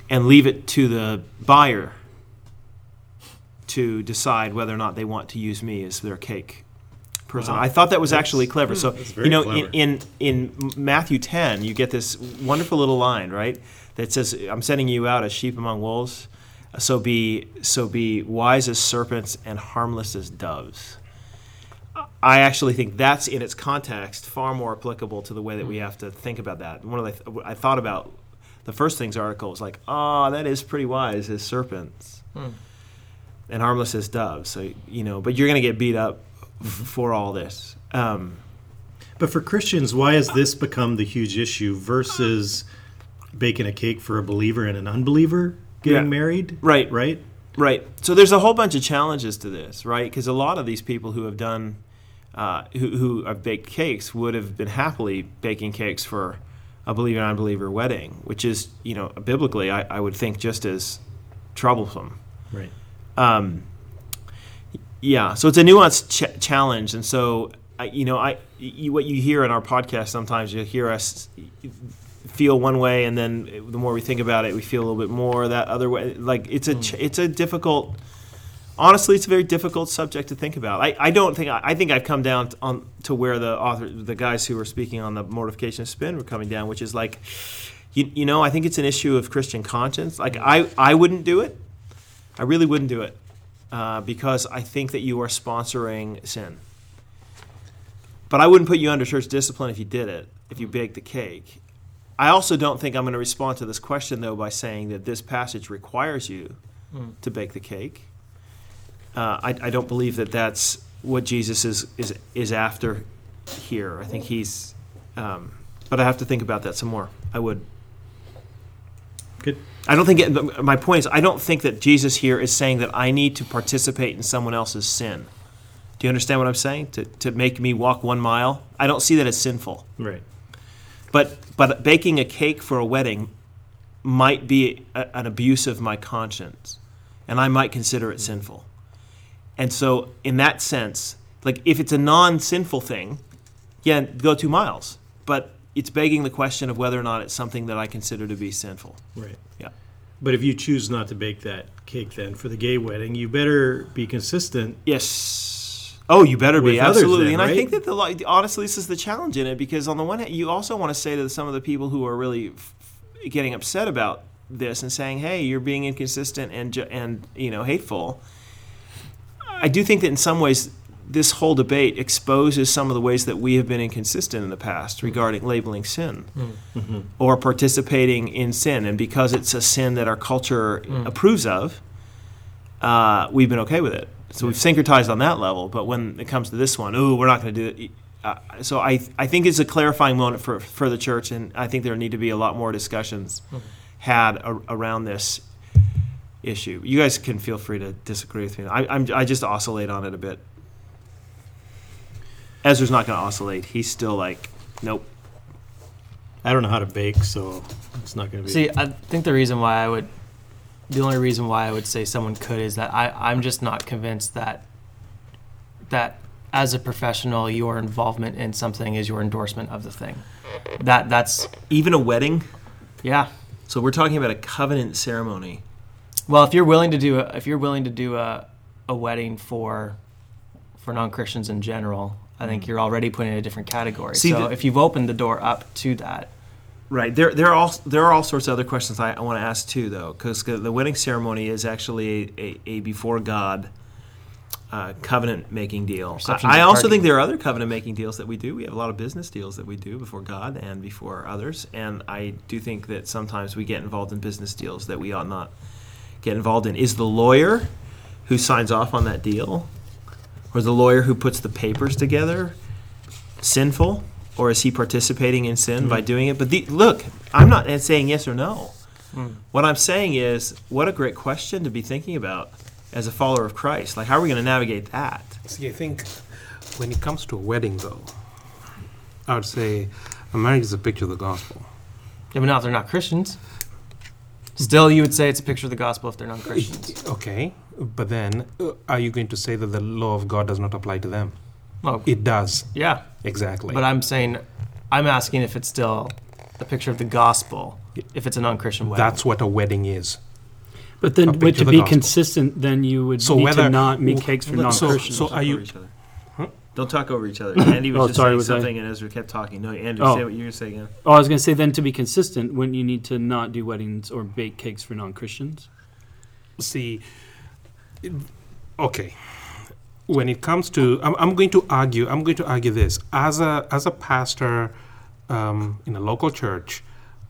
and leave it to the buyer to decide whether or not they want to use me as their cake person. I thought that was actually clever. So you know, in, in in Matthew ten, you get this wonderful little line, right? That says, "I'm sending you out as sheep among wolves, so be so be wise as serpents and harmless as doves." I actually think that's in its context far more applicable to the way that we mm. have to think about that. One of the I thought about the first things article was like, "Oh, that is pretty wise as serpents." Hmm. And harmless as doves. So, you know, but you're going to get beat up f- mm-hmm. for all this. Um, But for Christians, why has this become the huge issue versus baking a cake for a believer and an unbeliever getting Yeah. married? Right. Right? Right. So there's a whole bunch of challenges to this, right? Because a lot of these people who have done, uh, who, who have baked cakes would have been happily baking cakes for a believer and unbeliever wedding, which is, you know, biblically, I, I would think just as troublesome. Right. Um, yeah, so it's a nuanced ch- challenge, and so I, you know, I you, what you hear in our podcast sometimes you hear us feel one way, and then the more we think about it, we feel a little bit more that other way. Like it's a ch- it's a difficult. Honestly, it's a very difficult subject to think about. I, I don't think I, I think I've come down to, on to where the author, the guys who were speaking on the mortification of spin were coming down, which is like, you, you know, I think it's an issue of Christian conscience. Like mm-hmm. I I wouldn't do it. I really wouldn't do it uh, because I think that you are sponsoring sin. But I wouldn't put you under church discipline if you did it, if you mm-hmm. baked the cake. I also don't think I'm going to respond to this question, though, by saying that this passage requires you mm. to bake the cake. Uh, I, I don't believe that that's what Jesus is, is, is after here. I think he's, um, but I have to think about that some more. I would. Good. I don't think it, my point is I don't think that Jesus here is saying that I need to participate in someone else's sin. Do you understand what I'm saying? To, to make me walk one mile, I don't see that as sinful. Right. But but baking a cake for a wedding might be a, an abuse of my conscience, and I might consider it sinful. And so, in that sense, like if it's a non-sinful thing, yeah, go two miles. But it's begging the question of whether or not it's something that I consider to be sinful. Right. Yeah. But if you choose not to bake that cake then for the gay wedding, you better be consistent. Yes. Oh, you better be absolutely. then, and I think that the honestly, this is the challenge in it because on the one hand, you also want to say to some of the people who are really getting upset about this and saying, "Hey, you're being inconsistent and and you know hateful." I do think that in some ways, this whole debate exposes some of the ways that we have been inconsistent in the past regarding labeling sin or participating in sin, and because it's a sin that our culture approves of, uh, we've been okay with it. So we've syncretized on that level. But when it comes to this one, ooh, we're not going to do it. Uh, so I, I think it's a clarifying moment for, for the church, and I think there need to be a lot more discussions had a, around this issue. You guys can feel free to disagree with me. I, I'm, I just oscillate on it a bit. Ezra's not going to oscillate. He's still like, nope. I don't know how to bake, so it's not going to be. See, I think the reason why I would, the only reason why I would say someone could is that I, I'm just not convinced that, that as a professional, your involvement in something is your endorsement of the thing. That that's Even a wedding. yeah. So we're talking about a covenant ceremony. Well, if you're willing to do a, if you're willing to do a, a wedding for for non-Christians in general, I think you're already putting in a different category. See, so the- if you've opened the door up to that, Right. There, there are all there are all sorts of other questions I, I want to ask too, though, because the wedding ceremony is actually a, a, a before God uh, covenant making deal. I, I also think there are other covenant making deals that we do. We have a lot of business deals that we do before God and before others, and I do think that sometimes we get involved in business deals that we ought not get involved in. Is the lawyer who signs off on that deal, or the lawyer who puts the papers together, sinful, or is he participating in sin by hmm. doing it? But the, look, I'm not saying yes or no. Hmm. What I'm saying is, what a great question to be thinking about as a follower of Christ. Like, how are we going to navigate that? See, I think when it comes to a wedding, though, I would say a marriage is a picture of the gospel. yeah, but now if they're not Christians, still you would say it's a picture of the gospel if they're non-Christians. Okay, but then uh, are you going to say that the law of God does not apply to them? Well, It does, yeah, exactly. but I'm saying, I'm asking if it's still a picture of the gospel if it's a non-Christian wedding. That's what a wedding is. But then, but to the be gospel. consistent, then you would So need whether- to not make cakes for non-Christians. so- Don't are talk you- over each other. Huh? Don't talk over each other. Andy was Oh, just sorry, saying was I- something, and Ezra kept talking. No, Andrew, Oh. say what you were saying again. oh, I was going to say then to be consistent, wouldn't you need to not do weddings or bake cakes for non-Christians? See, okay. When it comes to, I'm, I'm going to argue. I'm going to argue this as a as a pastor um, in a local church.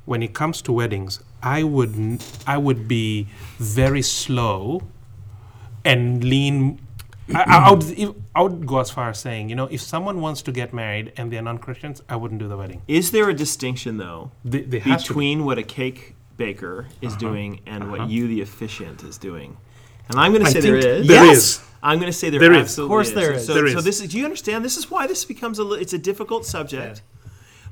When it comes to weddings, I would I would be very slow and lean. I, I would if- I would go as far as saying, you know, if someone wants to get married and they're non Christians, I wouldn't do the wedding. Is there a distinction, though, They, they have to. between what a cake baker is doing and Uh-huh. what you, the officiant, is doing? And I'm going to say there is. there yes! is. I'm going to say there, There is. absolutely Of course there is. is. So, There so is. this is. Do you understand? This is why this becomes a. li- It's a difficult subject.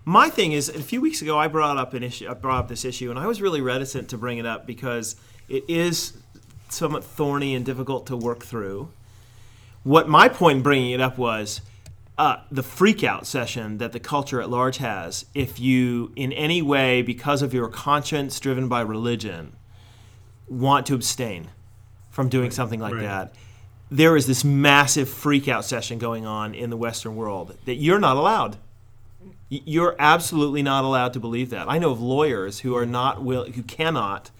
My thing is, a few weeks ago, I brought up an issue. I brought up this issue, and I was really reticent to bring it up because it is somewhat thorny and difficult to work through. What my point in bringing it up was uh, the freakout session that the culture at large has if you, in any way, because of your conscience driven by religion, want to abstain from doing something like right. that. There is this massive freakout session going on in the Western world that you're not allowed. You're absolutely not allowed to believe that. I know of lawyers who are not will who cannot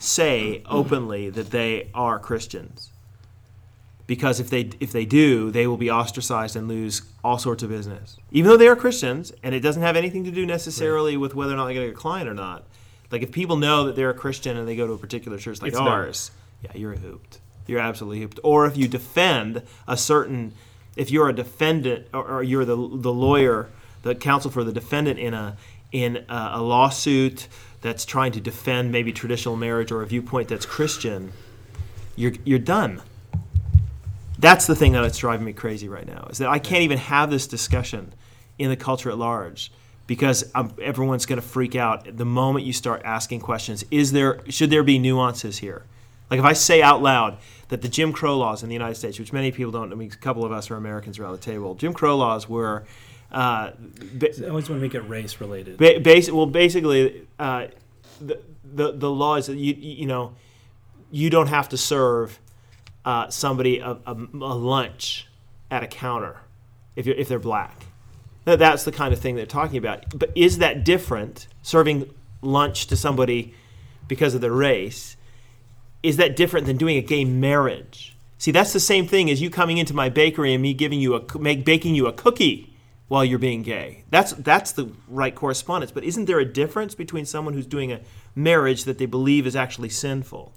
say openly that they are Christians because if they if they do, they will be ostracized and lose all sorts of business. Even though they are Christians, and it doesn't have anything to do necessarily with whether or not they get a client or not. Like if people know that they're a Christian and they go to a particular church like It's ours, yeah, you're hooped. You're absolutely hooped. Or if you defend a certain, if you're a defendant or, or you're the the lawyer, the counsel for the defendant in a in a, a lawsuit that's trying to defend maybe traditional marriage or a viewpoint that's Christian, you're you're done that's the thing that's driving me crazy right now is that I can't even have this discussion in the culture at large because um, everyone's going to freak out the moment you start asking questions. Is there should there be nuances here? Like if I say out loud that the Jim Crow laws in the United States, which many people don't, I mean, a couple of us are Americans around the table. Jim Crow laws were. Uh, ba- I always want to make it race related. Ba- basi- well, basically, uh, the, the the law is that you you know you don't have to serve uh, somebody a, a, a lunch at a counter if you're if they're black. That, that's the kind of thing they're talking about. But is that different? Serving lunch to somebody because of their race is that different than doing a gay marriage? See, that's the same thing as you coming into my bakery and me giving you a make baking you a cookie while you're being gay. That's that's the right correspondence. But isn't there a difference between someone who's doing a marriage that they believe is actually sinful?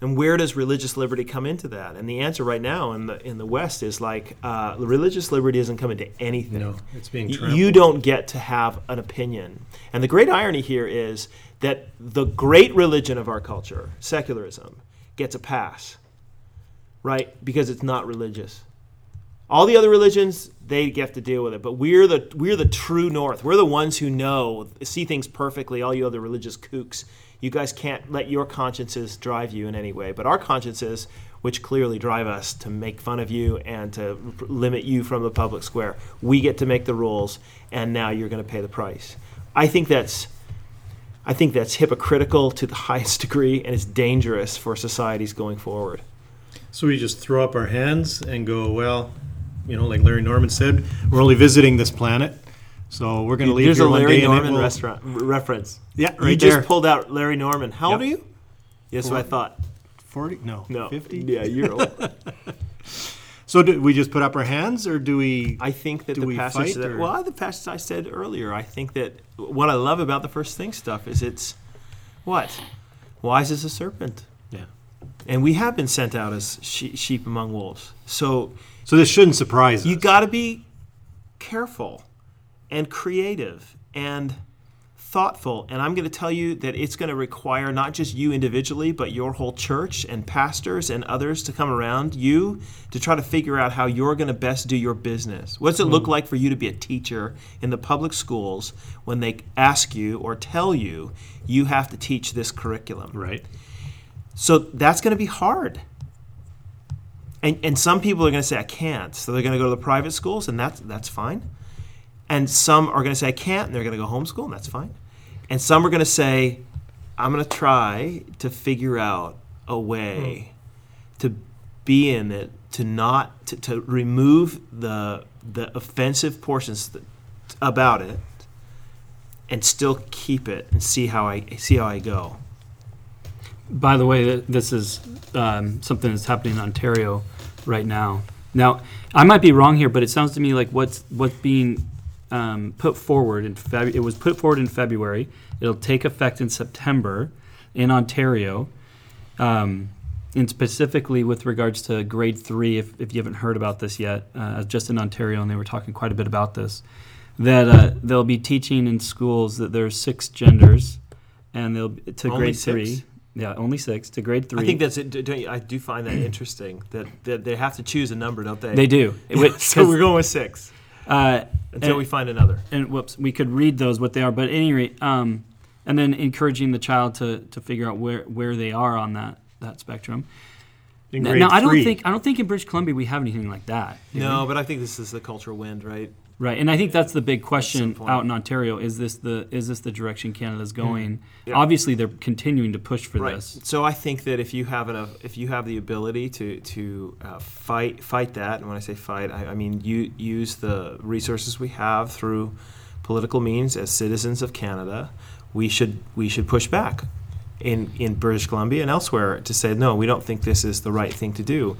And where does religious liberty come into that? And the answer right now in the in the West is like uh, religious liberty doesn't come into anything. No, it's being trampled. You don't get to have an opinion. And the great irony here is that the great religion of our culture, secularism, gets a pass, right? Because it's not religious. All the other religions, they have to deal with it. But we're the we're the true north. We're the ones who know, see things perfectly. All you other religious kooks, you guys can't let your consciences drive you in any way. But our consciences, which clearly drive us to make fun of you and to limit you from the public square, we get to make the rules, and now you're going to pay the price. I think that's I think that's hypocritical to the highest degree, and it's dangerous for societies going forward. So we just throw up our hands and go, well, you know, like Larry Norman said, we're only visiting this planet, so we're going to leave here a one Larry day and it Norman will- restaurant r- reference. Yeah, right You right just pulled out Larry Norman. How old Yep. are you? Yes, what I thought. Forty? No, No, fifty. Yeah, you're old. So do we just put up our hands, or do we? I think that Do the we passage fight, that, or- well, the passage I said earlier. I think that what I love about the first thing stuff is it's what wise as a serpent. Yeah. And we have been sent out as she- sheep among wolves. So So this shouldn't surprise you You got to be careful and creative and thoughtful. And I'm going to tell you that it's going to require not just you individually, but your whole church and pastors and others to come around you to try to figure out how you're going to best do your business. What does it look hmm. like for you to be a teacher in the public schools when they ask you or tell you you have to teach this curriculum? right. So that's going to be hard. And, and some people are going to say, I can't. So they're going to go to the private schools, and that's, that's fine. And some are going to say, I can't, and they're going to go homeschool, and that's fine. And some are going to say, I'm going to try to figure out a way hmm. to be in it, to not, to, to remove the, the offensive portions that, about it, and still keep it and see how I, see how I go. By the way, th- this is um, something that's happening in Ontario right now. Now, I might be wrong here, but it sounds to me like what's what's being um, put forward in Feb- it was put forward in February. It'll take effect in September in Ontario, um, and specifically with regards to grade three. If, if you haven't heard about this yet, uh, just in Ontario, and they were talking quite a bit about this, that uh, they'll be teaching in schools that there's six genders, and they'll to Only grade six? three. Yeah, only six to grade three. I think that's it. do- Don't you, I do find that interesting that, that they have to choose a number, don't they? they do. It- so 'cause, we're going with six uh, until and- we find another. and whoops, we could read those what they are, but at any rate, um, and then encouraging the child to, to figure out where, where they are on that, that spectrum. In Now, grade now, I don't think I don't think in British Columbia we have anything like that. No, we? but I think this is the cultural wind, right? Right, and I think that's the big question point. out in Ontario: is this the is this the direction Canada's going? Yeah. Obviously, they're continuing to push for right. this. So I think that if you have enough, if you have the ability to to uh, fight fight that, and when I say fight, I, I mean you use the resources we have through political means as citizens of Canada. We should we should push back in in British Columbia and elsewhere to say no, we don't think this is the right thing to do,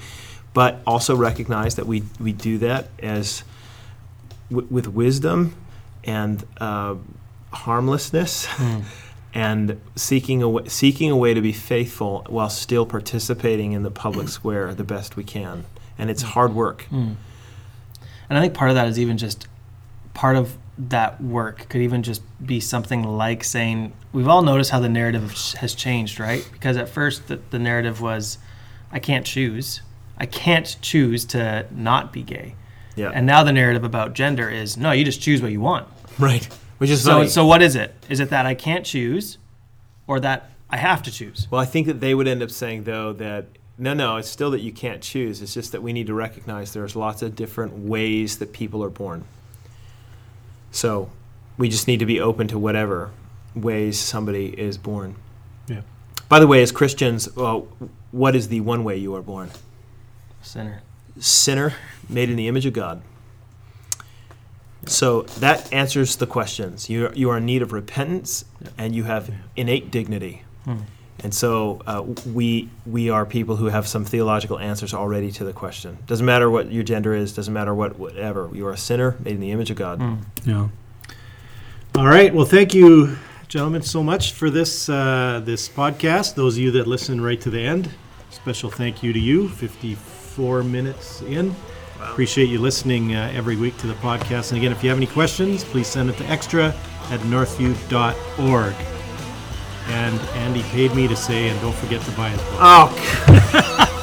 but also recognize that we we do that as w- with wisdom and uh, harmlessness hmm. and seeking a way, seeking a way to be faithful while still participating in the public hmm. square the best we can. And it's hmm. hard work. And I think part of that is even just part of that work could even just be something like saying we've all noticed how the narrative has changed, right? Because at first the, the narrative was I can't choose. I can't choose to not be gay. Yeah. And now the narrative about gender is no, you just choose what you want. right. Which is So funny. so what is it? Is it that I can't choose or that I have to choose? well, I think that they would end up saying though that no, no, it's still that you can't choose. It's just that we need to recognize there's lots of different ways that people are born. So we just need to be open to whatever ways somebody is born. Yeah. By the way, as Christians, well, what is the one way you are born? Sinner. Sinner made in the image of God. So that answers the questions. You, you are in need of repentance and you have innate dignity. And so uh, we, we are people who have some theological answers already to the question. Doesn't matter what your gender is, doesn't matter what whatever. You are a sinner made in the image of God. Yeah. All right. Well, thank you, gentlemen, so much for this uh, this podcast. Those of you that listen right to the end, special thank you to you. Fifty-four minutes in. Appreciate you listening uh, every week to the podcast. And again, if you have any questions, please send it to extra at northview.org. And Andy paid me to say, and don't forget to buy his book. Oh,